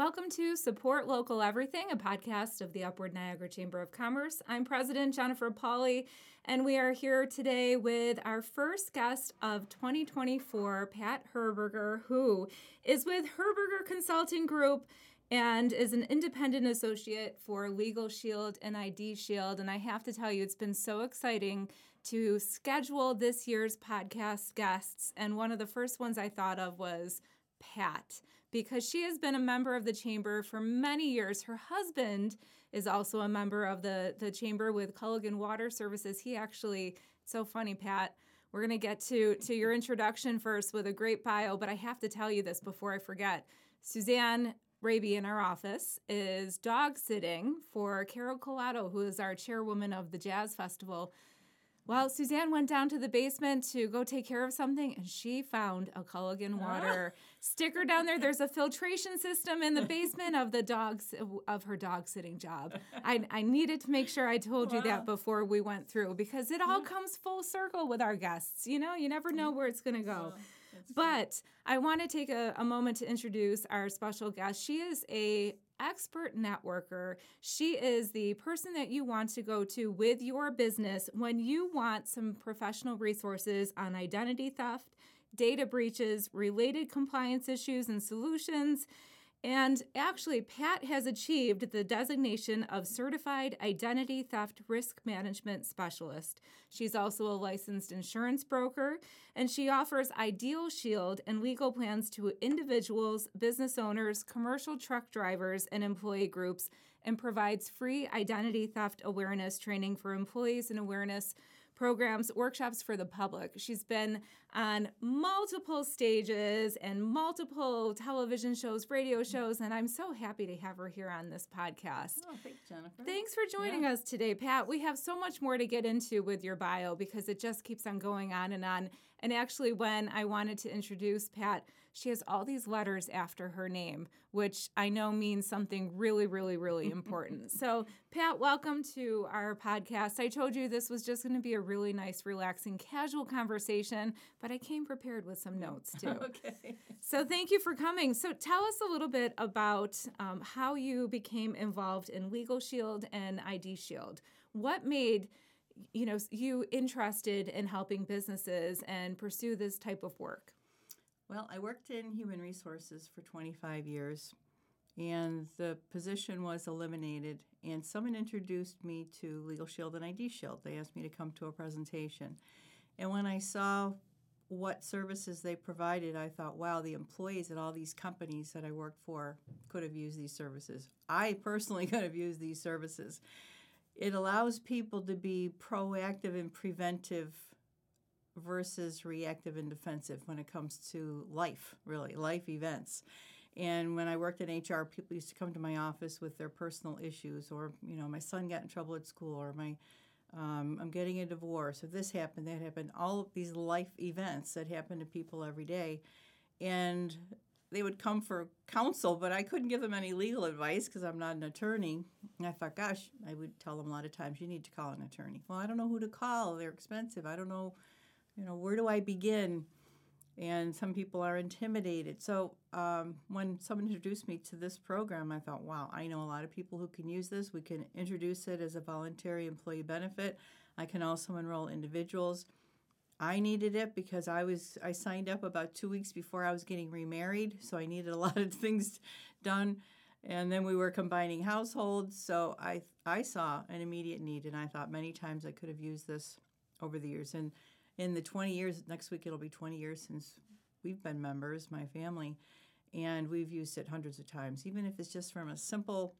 Welcome to Support Local Everything, a podcast of the Upward Niagara Chamber of Commerce. I'm President Jennifer Pauly, and we are here today with our first guest of 2024, Pat Herberger, who is with Herberger Consulting Group and is an independent associate for Legal Shield and ID Shield. And I have to tell you, it's been so exciting to schedule this year's podcast guests. And one of the first ones I thought of was Pat because she has been a member of the chamber for many years. Her husband is also a member of the, the chamber with Culligan Water Services. He actually, so funny, Pat. We're going to get to, to your introduction first with a great bio, but I have to tell you this before I forget. Suzanne Raby in our office is dog sitting for Carol Colato, who is our chairwoman of the Jazz Festival. Well, Suzanne went down to the basement to go take care of something, and she found a Culligan ah. water sticker down there. There's a filtration system in the basement of the dogs of her dog sitting job. I, I needed to make sure I told wow. you that before we went through because it all comes full circle with our guests. You know, you never know where it's going to go. But I want to take a, a moment to introduce our special guest. She is a expert networker. She is the person that you want to go to with your business when you want some professional resources on identity theft, data breaches, related compliance issues and solutions. And actually, Pat has achieved the designation of Certified Identity Theft Risk Management Specialist. She's also a licensed insurance broker, and she offers ID Shield and legal plans to individuals, business owners, commercial truck drivers, and employee groups, and provides free identity theft awareness training for employees and awareness programs, workshops for the public. She's been on multiple stages and multiple television shows, radio mm. shows, and I'm so happy to have her here on this podcast. Oh, thanks, Jennifer. Thanks for joining yeah. us today, Pat. We have so much more to get into with your bio because it just keeps on going on and on. And actually, when I wanted to introduce Pat, she has all these letters after her name, which I know means something really, really, really important. so, Pat, welcome to our podcast. I told you this was just going to be a really nice, relaxing, casual conversation, but I came prepared with some notes too. okay. So, thank you for coming. So, tell us a little bit about um, how you became involved in Legal Shield and ID Shield. What made you know you interested in helping businesses and pursue this type of work well, I worked in human resources for 25 years, and the position was eliminated. And someone introduced me to Legal Shield and ID Shield. They asked me to come to a presentation. And when I saw what services they provided, I thought, wow, the employees at all these companies that I worked for could have used these services. I personally could have used these services. It allows people to be proactive and preventive versus reactive and defensive when it comes to life, really, life events. And when I worked in HR, people used to come to my office with their personal issues, or you know, my son got in trouble at school, or my um, I'm getting a divorce, or this happened, that happened. All of these life events that happen to people every day, and they would come for counsel, but I couldn't give them any legal advice because I'm not an attorney. And I thought, gosh, I would tell them a lot of times, you need to call an attorney. Well, I don't know who to call. They're expensive. I don't know you know, where do I begin? And some people are intimidated. So um, when someone introduced me to this program, I thought, wow, I know a lot of people who can use this. We can introduce it as a voluntary employee benefit. I can also enroll individuals. I needed it because I was I signed up about two weeks before I was getting remarried, so I needed a lot of things done. And then we were combining households, so I I saw an immediate need, and I thought many times I could have used this over the years. And in the 20 years, next week it'll be 20 years since we've been members, my family, and we've used it hundreds of times, even if it's just from a simple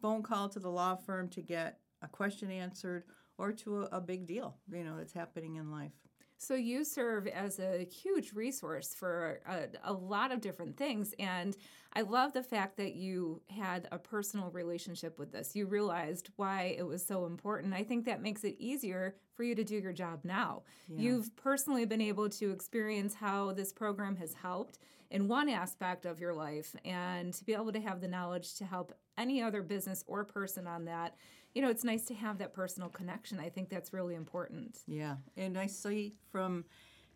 phone call to the law firm to get a question answered or to a, a big deal, you know, that's happening in life. So you serve as a huge resource for a, a, lot of different things. And I love the fact that you had a personal relationship with this. You realized why it was so important. I think that makes it easier for you to do your job now. Yeah. You've personally been able to experience how this program has helped in one aspect of your life and to be able to have the knowledge to help any other business or person on that you know, it's nice to have that personal connection. I think that's really important. Yeah. And I see from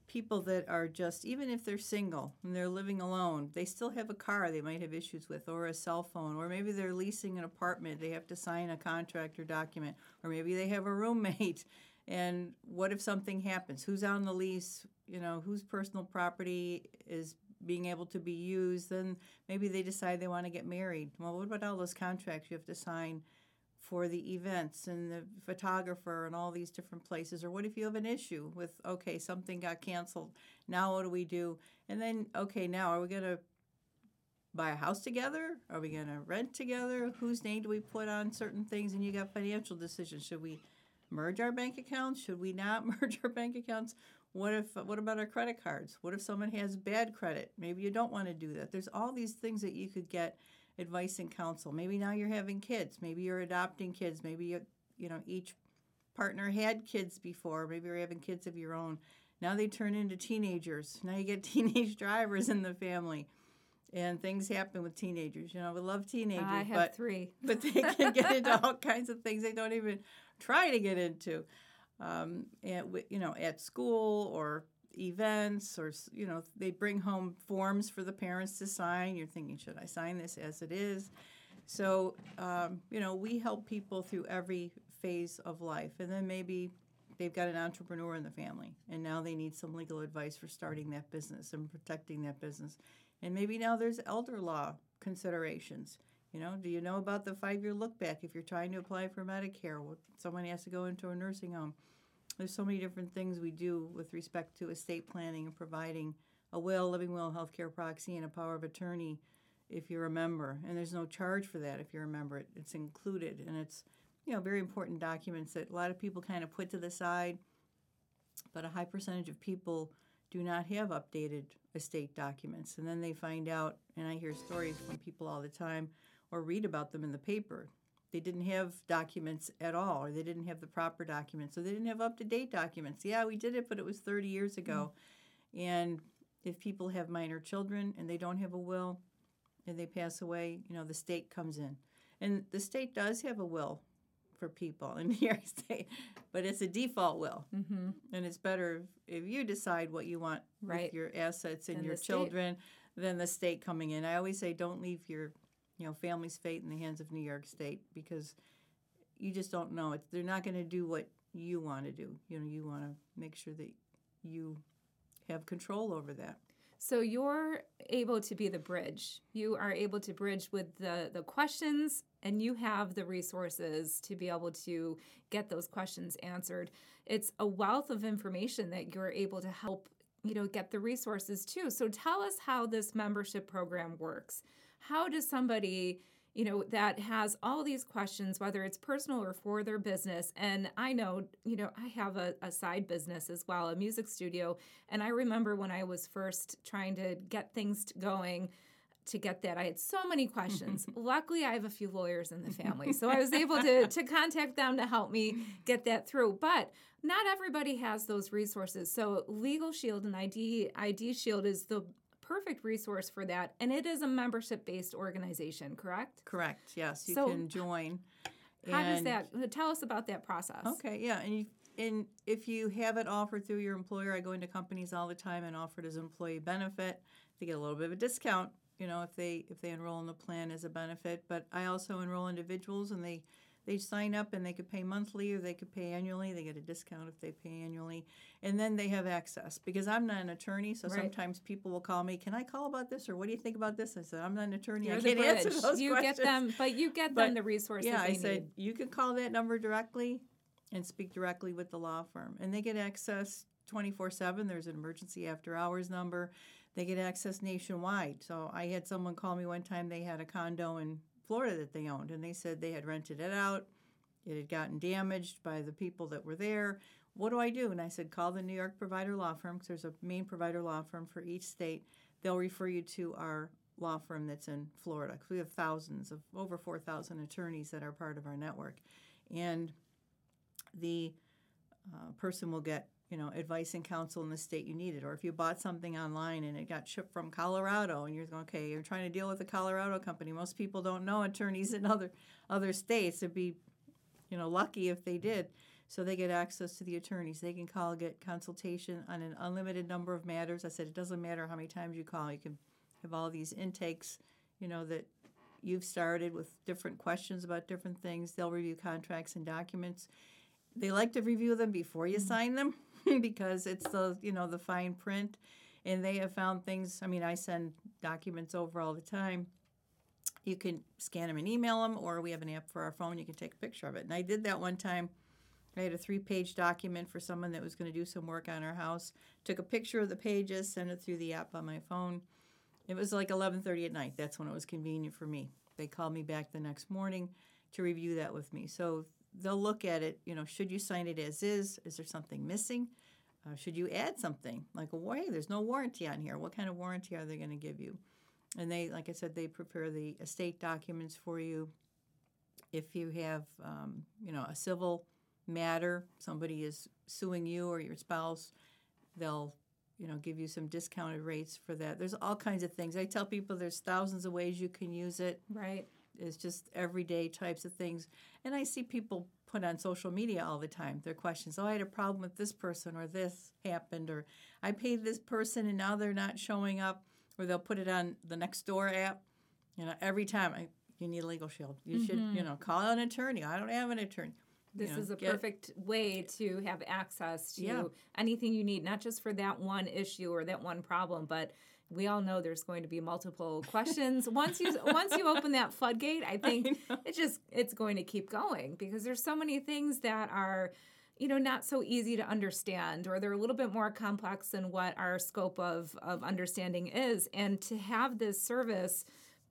people that are just, even if they're single and they're living alone, they still have a car they might have issues with, or a cell phone, or maybe they're leasing an apartment, they have to sign a contract or document, or maybe they have a roommate. And what if something happens? Who's on the lease? You know, whose personal property is being able to be used? Then maybe they decide they want to get married. Well, what about all those contracts you have to sign? For the events and the photographer and all these different places? Or what if you have an issue with, okay, something got canceled. Now what do we do? And then, okay, now are we going to buy a house together? Are we going to rent together? Whose name do we put on certain things? And you got financial decisions. Should we merge our bank accounts? Should we not merge our bank accounts? What if what about our credit cards? What if someone has bad credit? Maybe you don't want to do that. There's all these things that you could get advice and counsel. Maybe now you're having kids. Maybe you're adopting kids. Maybe you, you know each partner had kids before. Maybe you're having kids of your own. Now they turn into teenagers. Now you get teenage drivers in the family. And things happen with teenagers. You know, we love teenagers. I have but, three. but they can get into all kinds of things they don't even try to get into. Um, and, you know, at school or events or you know they bring home forms for the parents to sign. You're thinking should i sign this as it is? So um, you know we help people through every phase of life and then maybe they've got an entrepreneur in the family and now they need some legal advice for starting that business and protecting that business. And maybe now there's elder law considerations. You know do you know about the five year look back if you're trying to apply for medicare? Someone has to go into a nursing home there's so many different things we do with respect to estate planning and providing a will, living will, healthcare proxy, and a power of attorney if you're a member. And there's no charge for that if you're a member. It, it's included, and it's you know very important documents that a lot of people kind of put to the side, but a high percentage of people do not have updated estate documents. And then they find out, and I hear stories from people all the time or read about them in the paper they didn't have documents at all, or they didn't have the proper documents, so they didn't have up to date documents. Yeah, we did it, but it was 30 years ago. Mm-hmm. And if people have minor children and they don't have a will and they pass away, you know, the state comes in. And the state does have a will for people in New York State, but it's a default will. Mm-hmm. And it's better if you decide what you want right. with your assets and, and your children state. than the state coming in. I always say don't leave your you know, family's fate in the hands of New York State because you just don't know. It's, they're not going to do what you want to do. You know, you want to make sure that you have control over that. So you're able to be the bridge. You are able to bridge with the the questions and you have the resources to be able to get those questions answered. It's a wealth of information that you're able to help, you know, get the resources too. So tell us how this membership program works how does somebody you know that has all these questions whether it's personal or for their business and i know you know i have a, a, side business as well a music studio and i remember when i was first trying to get things going to get that i had so many questions. Luckily i have a few lawyers in the family so i was able to, to contact them to help me get that through but not everybody has those resources. So legal shield and id id shield is the perfect resource for that. And it is a membership based organization, correct? Correct, yes. You so, can join. How does that uh, tell us about that process? Okay, yeah. And you, and if you have it offered through your employer, I go into companies all the time and offer it as employee benefit. They get a little bit of a discount, you know, if they if they enroll in the plan as a benefit. But I also enroll individuals and they they sign up and they could pay monthly or they could pay annually. They get a discount if they pay annually. And then they have access because I'm not an attorney, so right. sometimes people will call me, "Can I call about this?" or "What do you think about this?" I said, "I'm not an attorney. You're I can't answer those you questions." get them, but you get but, them the resources. Yeah, I said you can call that number directly and speak directly with the law firm, and they get access 24/7. There's an emergency after hours number. They get access nationwide. So I had someone call me one time. They had a condo in Florida that they owned, and they said they had rented it out it had gotten damaged by the people that were there. What do I do? And I said, call the New York provider law firm because there's a main provider law firm for each state. They'll refer you to our law firm that's in Florida. 'cause we have thousands of over 4,000 attorneys that are part of our network. And the uh, person will get you know advice and counsel in the state you needed. or if you bought something online and it got shipped from colorado and you're going okay you're trying to deal with a colorado company. Most people don't know attorneys in other other states. It'd be you know lucky if they did. So they get access to the attorneys. They can call get consultation on an unlimited number of matters. I said it doesn't matter how many times you call. You can have all these intakes you know that you've started with different questions about different things. They'll review contracts and documents. They like to review them before you mm-hmm. sign them because it's the you know the fine print and they have found things i mean i send documents over all the time. You can scan them and email them or we have an app for our phone you can take a picture of it. And i did that one time. I had a three page document for someone that was going to do some work on our house took a picture of the pages sent it through the app on my phone. It was like 11:30 at night that's when it was convenient for me. They called me back the next morning to review that with me. So they'll look at it, you know, should you sign it as is? Is there something missing? Uh, should you add something? Like, well, hey, there's no warranty on here. What kind of warranty are they going to give you? And they, like I said, they prepare the estate documents for you. If you have, um, you know, a civil matter, somebody is suing you or your spouse, they'll, you know, give you some discounted rates for that. There's all kinds of things. I tell people there's thousands of ways you can use it. Right. It's just everyday types of things. And I see people put on social media all the time their questions. Oh, I had a problem with this person, or this happened, or I paid this person and now they're not showing up, or they'll put it on the next door app. You know, every time I, you need a legal shield. You should, you mm-hmm. know, call an attorney. I don't have an attorney. This You know, is a get- perfect way to have access to Yeah. anything you need, not just for that one issue or that one problem, but we all know there's going to be multiple questions. once you once you open that floodgate, I think it just it's going to keep going because there's so many things that are you know not so easy to understand or they're a little bit more complex than what our scope of of understanding is. And to have this service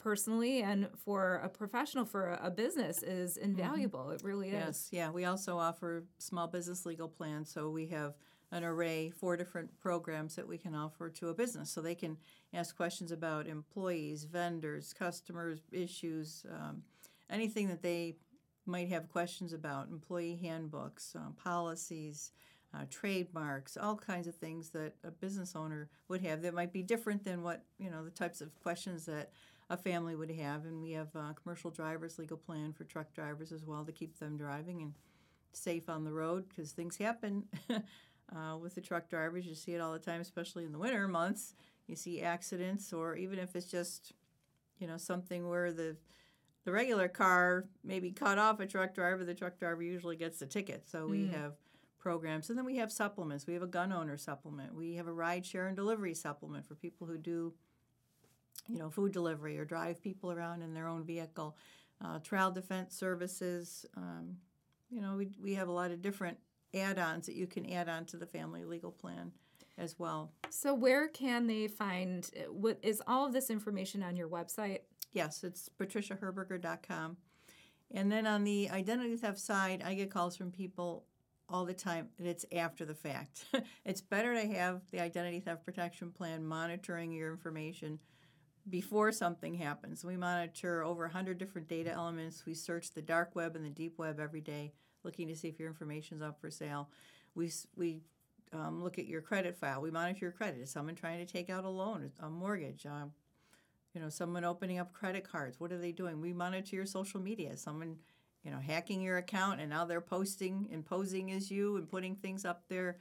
personally and for a professional for a, business is mm-hmm. invaluable. It really is. Yes, yeah. We also offer small business legal plans, so we have an array, four different programs that we can offer to a business, so they can ask questions about employees, vendors, customers, issues, um, anything that they might have questions about, employee handbooks, uh, policies. Uh, trademarks, all kinds of things that a business owner would have that might be different than what you know the types of questions that a family would have. And we have a commercial drivers legal plan for truck drivers as well to keep them driving and safe on the road because things happen uh, with the truck drivers. You see it all the time, especially in the winter months. You see accidents, or even if it's just you know something where the the regular car maybe cut off a truck driver, the truck driver usually gets the ticket. So we have programs, and then we have supplements. We have a gun owner supplement. We have a ride share and delivery supplement for people who do you know, food delivery or drive people around in their own vehicle, uh, trial defense services. Um, you know, we, we have a lot of different add-ons that you can add on to the family legal plan as well. So where can they find what is all of this information on your website? Yes, it's patriciaherberger.com. And then on the identity theft side, I get calls from people all the time and it's after the fact. it's better to have the identity theft protection plan monitoring your information before something happens. We monitor over 100 different data elements. We search the dark web and the deep web every day, looking to see if your information's up for sale. We, we um, look at your credit file. We monitor your credit. Is someone trying to take out a loan, a mortgage? Um, you know, someone opening up credit cards. What are they doing? We monitor your social media. Someone, you know, hacking your account and now they're posting and posing as you and putting things up there.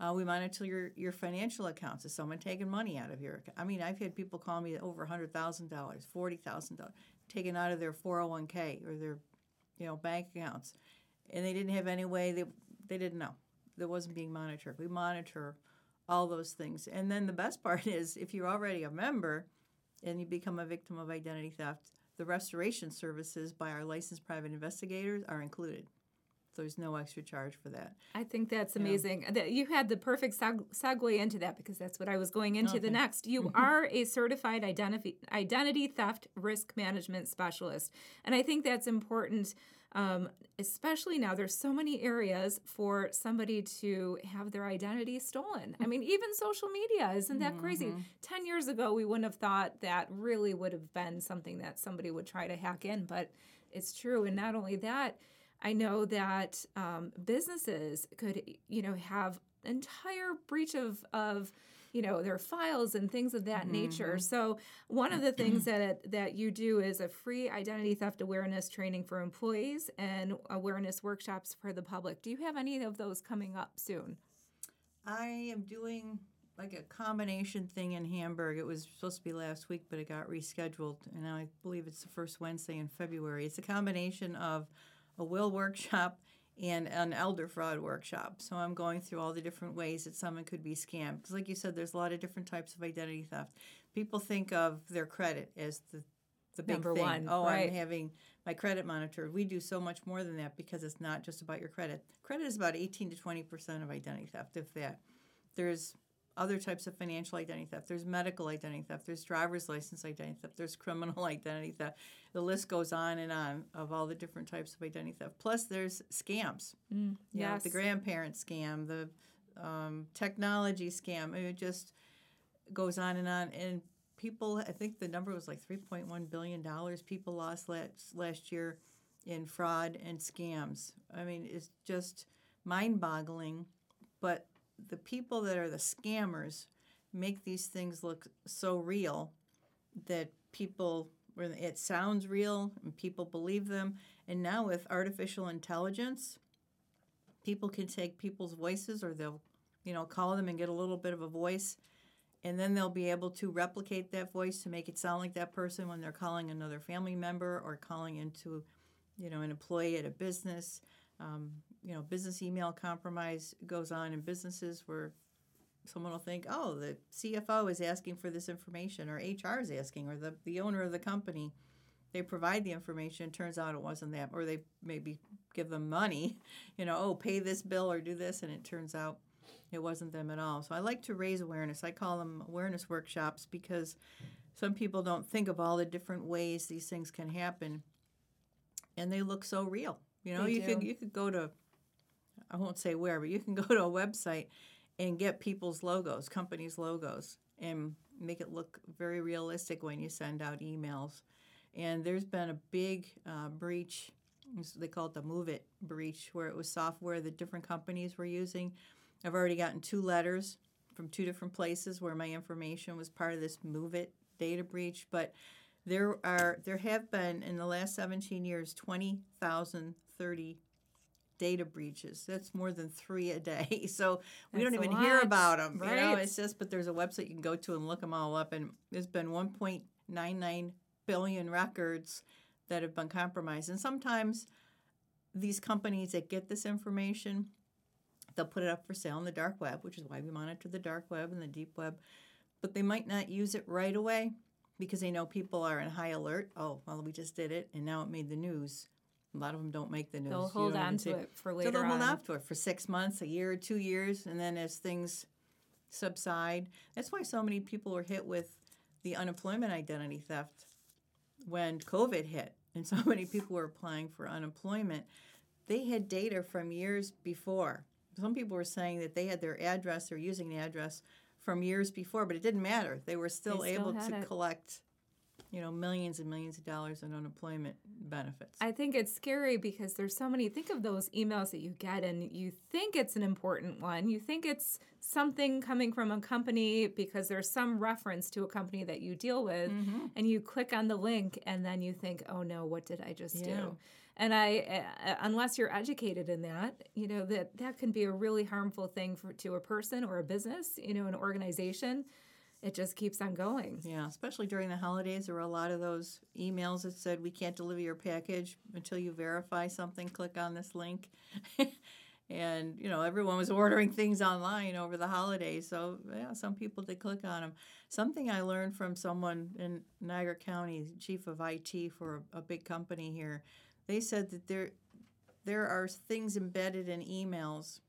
Uh, we monitor your, your financial accounts. Is someone taking money out of your account? I mean, I've had people call me over $100,000, $40,000 taken out of their 401k or their, you know, bank accounts. And they didn't have any way, they, they didn't know. That wasn't being monitored. We monitor all those things. And then the best part is if you're already a member and you become a victim of identity theft, the restoration services by our licensed private investigators are included. So there's no extra charge for that. I think that's amazing. Uh, that You had the perfect seg- segue into that because that's what I was going into the next. You are a certified identity identity theft risk management specialist, and I think that's important Um, especially now, there's so many areas for somebody to have their identity stolen. I mean, even social media, isn't that crazy? 10 years ago, we wouldn't have thought that really would have been something that somebody would try to hack in, but it's true. And not only that, I know that um, businesses could, you know, have entire breach of of you know their files and things of that nature. Mm-hmm. So one of the things that that you do is a free identity theft awareness training for employees and awareness workshops for the public. Do you have any of those coming up soon? I am doing like a combination thing in Hamburg. It was supposed to be last week, but it got rescheduled, and I believe it's the first Wednesday in February. It's a combination of a will workshop and an elder fraud workshop. So I'm going through all the different ways that someone could be scammed. Because, like you said, there's a lot of different types of identity theft. People think of their credit as the the big Number thing. one, oh, right. I'm having my credit monitored. We do so much more than that because it's not just about your credit. Credit is about 18 to 20 percent of identity theft, if that. There's other types of financial identity theft. There's medical identity theft. There's driver's license identity theft. There's criminal identity theft. The list goes on and on of all the different types of identity theft. Plus, there's scams. Know, yes. the grandparent scam, the um, technology scam. It just goes on and on. And people, I think the number was like $3.1 billion people lost last, last year in fraud and scams. I mean, it's just mind boggling. But the people that are the scammers make these things look so real that people it sounds real and people believe them. And now with artificial intelligence people can take people's voices or they'll you know call them and get a little bit of a voice. And then they'll be able to replicate that voice to make it sound like that person when they're calling another family member or calling into you know an employee at a business. Um, you know business email compromise goes on in businesses where someone will think oh the cfo is asking for this information or hr is asking or the, the owner of the company they provide the information turns out it wasn't that or they maybe give them money you know oh pay this bill or do this and it turns out it wasn't them at all. So i like to raise awareness. I call them awareness workshops because some people don't think of all the different ways these things can happen and they look so real. You know They you could you could go to i won't say where but you can go to a website and get people's logos companies logos and make it look very realistic when you send out emails. And there's been a big uh, breach they call it the MOVEit breach where it was software that different companies were using. I've already gotten two letters from two different places where my information was part of this MOVEit data breach but there are there have been in the last 17 years 20,030 data breaches. That's more than three a day. So we don't That's a even hear about them. You know, right. it's just but there's a website you can go to and look them all up, and there's been 1.99 billion records that have been compromised. And sometimes these companies that get this information, they'll put it up for sale on the dark web, which is why we monitor the dark web and the deep web. But they might not use it right away because they know people are in high alert. Oh, well, we just did it, and now it made the news. A lot of them don't make the news. They'll hold on to it for later so they'll hold on. on to it for six months, a year, two years, and then as things subside, that's why so many people were hit with the unemployment identity theft when COVID hit, and so many people were applying for unemployment. They had data from years before. Some people were saying that they had their address or using the address from years before, but it didn't matter. They were still, They still able to it. collect, you know, millions and millions of dollars in unemployment benefits. I think it's scary because there's so many. Think of those emails that you get, and you think it's an important one. You think it's something coming from a company because there's some reference to a company that you deal with, Mm-hmm. and you click on the link, and then you think, "Oh no, what did I just Yeah. do?" And I, uh, unless you're educated in that, you know that that can be a really harmful thing for to a person or a business, you know, an organization. It just keeps on going. Yeah, especially during the holidays, there were a lot of those emails that said, "We can't deliver your package until you verify something. Click on this link." and you know, everyone was ordering things online over the holidays, so yeah, some people did click on them. Something I learned from someone in Niagara County, chief of IT for a, a big company here, they said that there there are things embedded in emails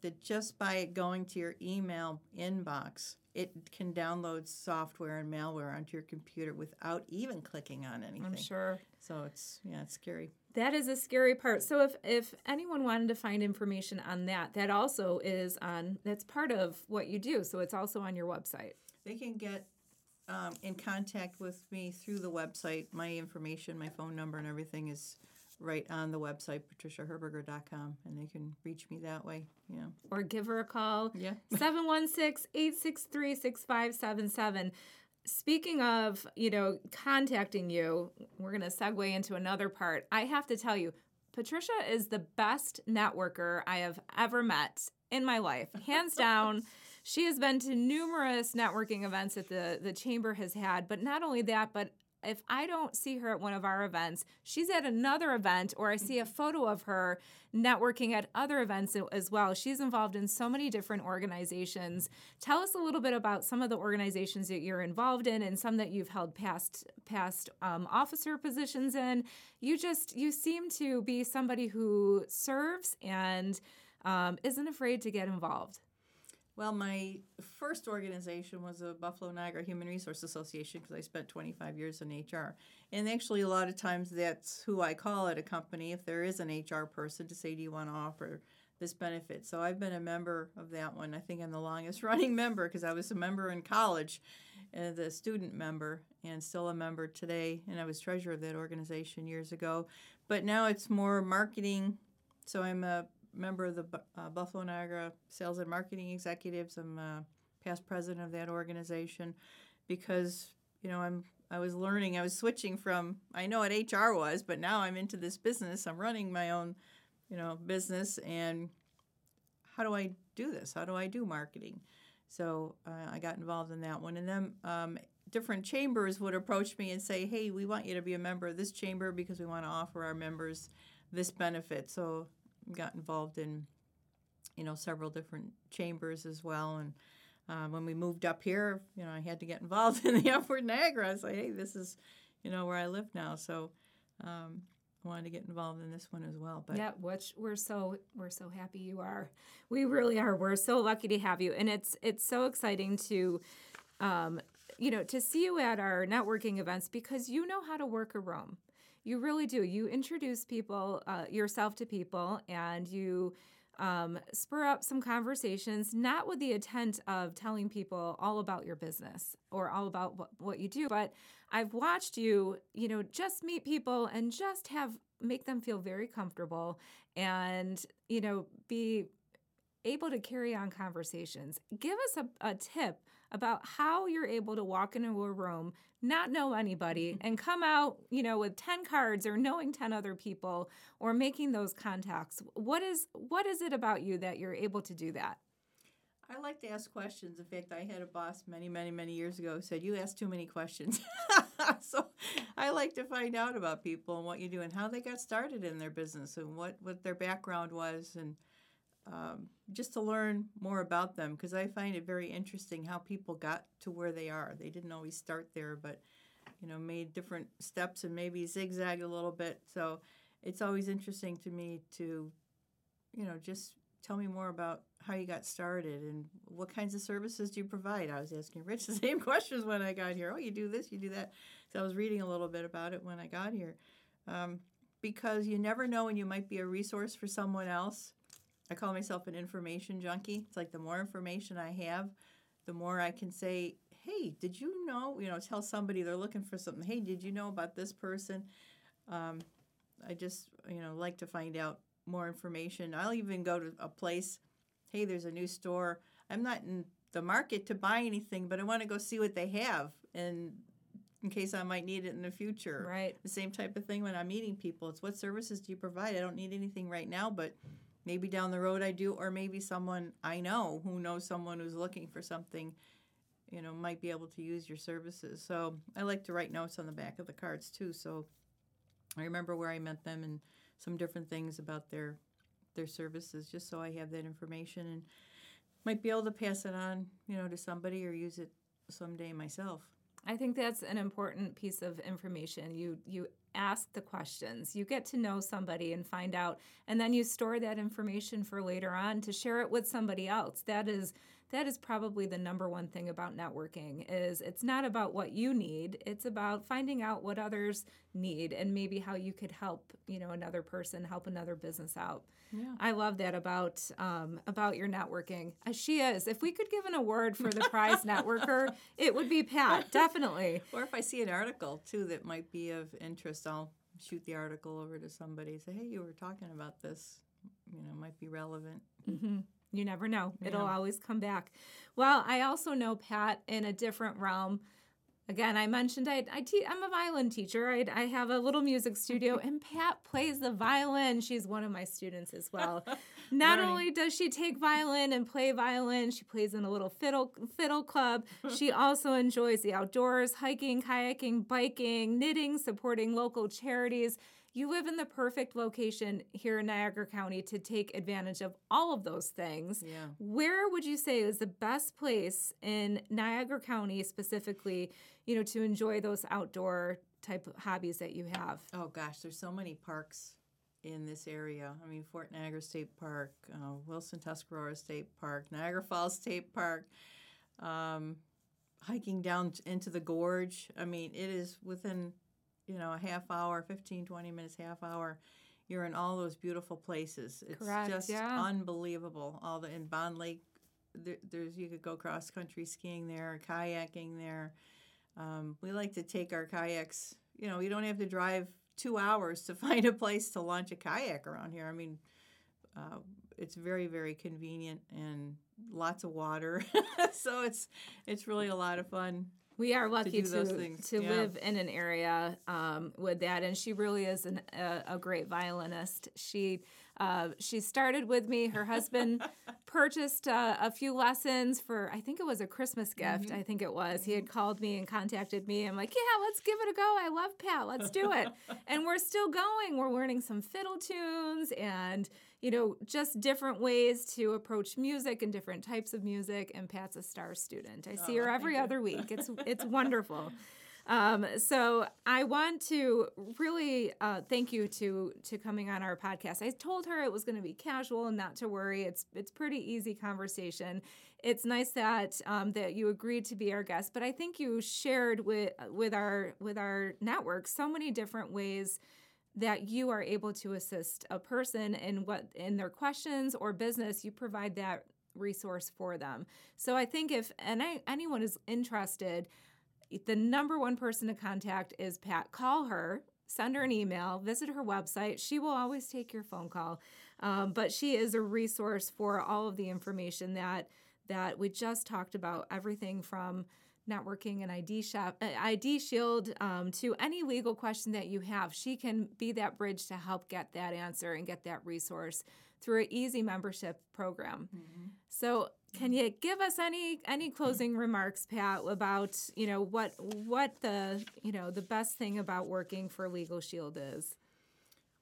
that just by going to your email inbox it can download software and malware onto your computer without even clicking on anything. I'm sure. So it's yeah, it's scary. That is a scary part. So if if anyone wanted to find information on that, that also is on that's part of what you do. So it's also on your website. They can get um, in contact with me through the website. My information, my phone number, and everything is right on the website, patriciaherberger.com, and they can reach me that way. Yeah. Or give her a call. Yeah. 716-863-6577. Speaking of, you know, contacting you, we're going to segue into another part. I have to tell you, Patricia is the best networker I have ever met in my life, hands down. She has been to numerous networking events that the the chamber has had, but not only that, but if I don't see her at one of our events, she's at another event, or I see a photo of her networking at other events as well. She's involved in so many different organizations. Tell us a little bit about some of the organizations that you're involved in, and some that you've held past past um, officer positions in. You just you seem to be somebody who serves and um, isn't afraid to get involved. Well, my first organization was the Buffalo Niagara Human Resource Association because I spent 25 years in HR. And actually, a lot of times that's who I call at a company if there is an HR person to say, Do you want to offer this benefit? So I've been a member of that one. I think I'm the longest running member because I was a member in college uh, as a student member and still a member today. And I was treasurer of that organization years ago. But now it's more marketing. So I'm a member of the uh, Buffalo Niagara Sales and Marketing Executives. I'm uh, past president of that organization because you know I'm I was learning. I was switching from I know what HR was, but now I'm into this business. I'm running my own you know business, and how do I do this? How do I do marketing? So uh, I got involved in that one, and then. Um, different chambers would approach me and say, "Hey, we want you to be a member of this chamber because we want to offer our members this benefit." So got involved in, you know, several different chambers as well. And uh, when we moved up here, you know, I had to get involved in the Upward Niagara. I was like, hey, this is, you know, where I live now. So um, I wanted to get involved in this one as well. But yeah, which we're so we're so happy you are. We really are. We're so lucky to have you, and it's it's so exciting to. Um, you know, to see you at our networking events because you know how to work a room. You really do. You introduce people, uh, yourself to people, and you um, spur up some conversations, not with the intent of telling people all about your business or all about what, what you do, but I've watched you, you know, just meet people and just have make them feel very comfortable and, you know, be able to carry on conversations. Give us a, a tip about how you're able to walk into a room, not know anybody, mm-hmm. and come out, you know, with 10 cards or knowing 10 other people or making those contacts. What is what is it about you that you're able to do that? I like to ask questions. In fact, I had a boss many, many, many years ago who said, You ask too many questions. so I like to find out about people and what you do and how they got started in their business and what, what their background was and um, just to learn more about them because I find it very interesting how people got to where they are. They didn't always start there, but you know, made different steps and maybe zigzagged a little bit. So it's always interesting to me to, you know, just tell me more about how you got started and what kinds of services do you provide. I was asking Rich the same questions when I got here. Oh, you do this, you do that. So I was reading a little bit about it when I got here. Um, because you never know when you might be a resource for someone else I call myself an information junkie. It's like the more information I have, the more I can say, hey, did you know? You know, tell somebody they're looking for something. Hey, did you know about this person? Um, I just, you know, like to find out more information. I'll even go to a place, hey, there's a new store. I'm not in the market to buy anything, but I want to go see what they have and in case I might need it in the future. Right. The same type of thing when I'm meeting people. It's what services do you provide? I don't need anything right now, but maybe down the road I do, or maybe someone I know who knows someone who's looking for something, you know, might be able to use your services. So I like to write notes on the back of the cards too. So I remember where I met them and some different things about their their services, just so I have that information and might be able to pass it on, you know, to somebody or use it someday myself. I think that's an important piece of information. You you ask the questions. You get to know somebody and find out and then you store that information for later on to share it with somebody else. That is that is probably the number one thing about networking is it's not about what you need it's about finding out what others need and maybe how you could help you know another person help another business out Yeah. i love that about um, about your networking uh, she is if we could give an award for the prize networker it would be pat definitely Or if I see an article too that might be of interest, I'll shoot the article over to somebody. Say, hey, you were talking about this. You know, might be relevant. hmm You never know. It'll always come back. Well, I also know Pat in a different realm. Again, I mentioned I, I te- I'm a violin teacher. I, I have a little music studio, and Pat plays the violin. She's one of my students as well. Not Learning. only does she take violin and play violin, she plays in a little fiddle fiddle club. She also enjoys the outdoors, hiking, kayaking, biking, knitting, supporting local charities. You live in the perfect location here in Niagara County to take advantage of all of those things. Yeah. Where would you say is the best place in Niagara County specifically, you know, to enjoy those outdoor type of hobbies that you have? Oh gosh, there's so many parks in this area. I mean, Fort Niagara State Park, uh, Wilson Tuscarora State Park, Niagara Falls State Park, um, hiking down into the gorge. I mean, it is within, you know, a half hour, 15, 20 minutes, half hour. You're in all those beautiful places. It's Correct, just yeah. unbelievable. All the in Bond Lake, there, there's you could go cross country skiing there, kayaking there. Um, we like to take our kayaks. You know, you don't have to drive two hours to find a place to launch a kayak around here. I mean, uh, it's very, very convenient and lots of water. so it's it's really a lot of fun. We are lucky to those to, yeah. live in an area um, with that, and she really is an, a, a great violinist. She uh, she started with me. Her husband purchased uh, a few lessons for I think it was a Christmas gift. Mm-hmm. I think it was. He had called me and contacted me. I'm like, yeah, let's give it a go. I love Pat. Let's do it. and we're still going. We're learning some fiddle tunes and you know just different ways to approach music and different types of music. And Pat's a star student. I see Oh, her every you. other week. It's it's wonderful. Um, so I want to really uh, thank you to to coming on our podcast. I told her it was going to be casual and not to worry. It's it's pretty easy conversation. It's nice that um, that you agreed to be our guest, but I think you shared with with our with our network so many different ways that you are able to assist a person in what in their questions or business. You provide that resource for them. So I think if any, anyone is interested the number one person to contact is Pat. Call her, send her an email, visit her website. She will always take your phone call, um, but she is a resource for all of the information that that we just talked about. Everything from networking and ID shop, uh, ID Shield um, to any legal question that you have. She can be that bridge to help get that answer and get that resource through an easy membership program. So, can you give us any any closing remarks, Pat, about you know what what the you know the best thing about working for Legal Shield is?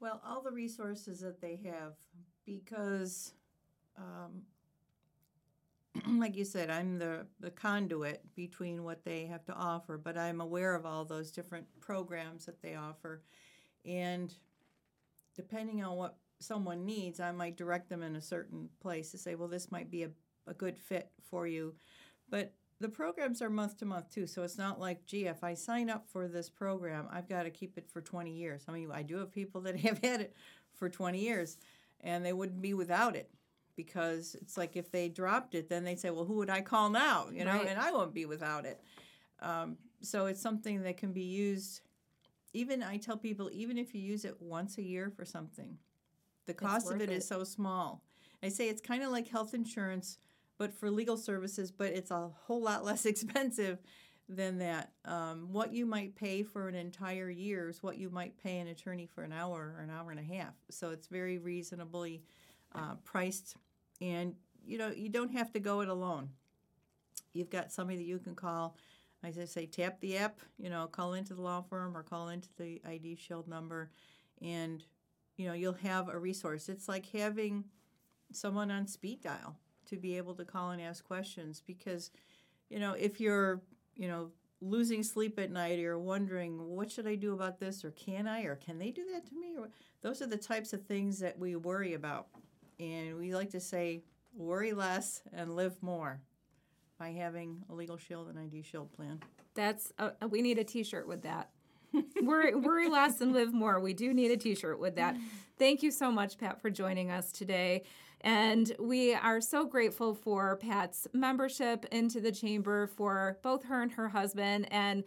Well, all the resources that they have, because, um, like you said, I'm the, the conduit between what they have to offer, but I'm aware of all those different programs that they offer. And depending on what someone needs, I might direct them in a certain place to say, well, this might be a, a good fit for you. But the programs are month to month too, so it's not like, gee, if I sign up for this program, I've got to keep it for 20 years. I mean, I do have people that have had it for 20 years, and they wouldn't be without it because it's like if they dropped it, then they'd say, well, who would I call now? You know, Right. and I won't be without it. Um, so it's something that can be used. Even I tell people, even if you use it once a year for something, the cost of worth it is so small. I say it's kind of like health insurance, but for legal services, but it's a whole lot less expensive than that. Um, what you might pay for an entire year is what you might pay an attorney for an hour or an hour and a half. So it's very reasonably uh, priced, and you know you don't have to go it alone. You've got somebody that you can call. As I say, tap the app. You know, call into the law firm or call into the ID Shield number, and you know you'll have a resource. It's like having someone on speed dial to be able to call and ask questions because you know if you're you know losing sleep at night or wondering what should I do about this or can I or can they do that to me or those are the types of things that we worry about and we like to say worry less and live more by having a Legal Shield and ID Shield plan. That's uh, we need a T-shirt with that. worry, worry less and live more. We do need a T-shirt with that. Thank you so much, Pat, for joining us today. And we are so grateful for Pat's membership into the chamber for both her and her husband. And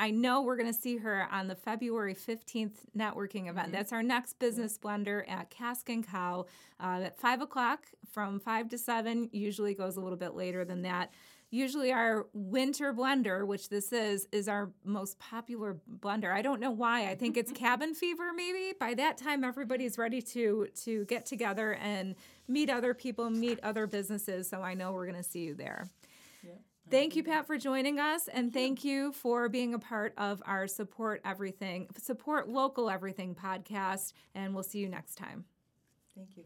I know we're going to see her on the February 15th networking event. Mm-hmm. That's our next business blender at Cask and Cow uh, at 5 o'clock from 5 to 7. Usually goes a little bit later than that. Usually, our winter blender, which this is, is our most popular blender. I don't know why. I think it's cabin fever, maybe. By that time, everybody's ready to to get together and meet other people, meet other businesses. So I know we're going to see you there. Thank you, Pat, for joining us, and thank you for being a part of our Support Everything, Support Local Everything podcast. And we'll see you next time. Thank you.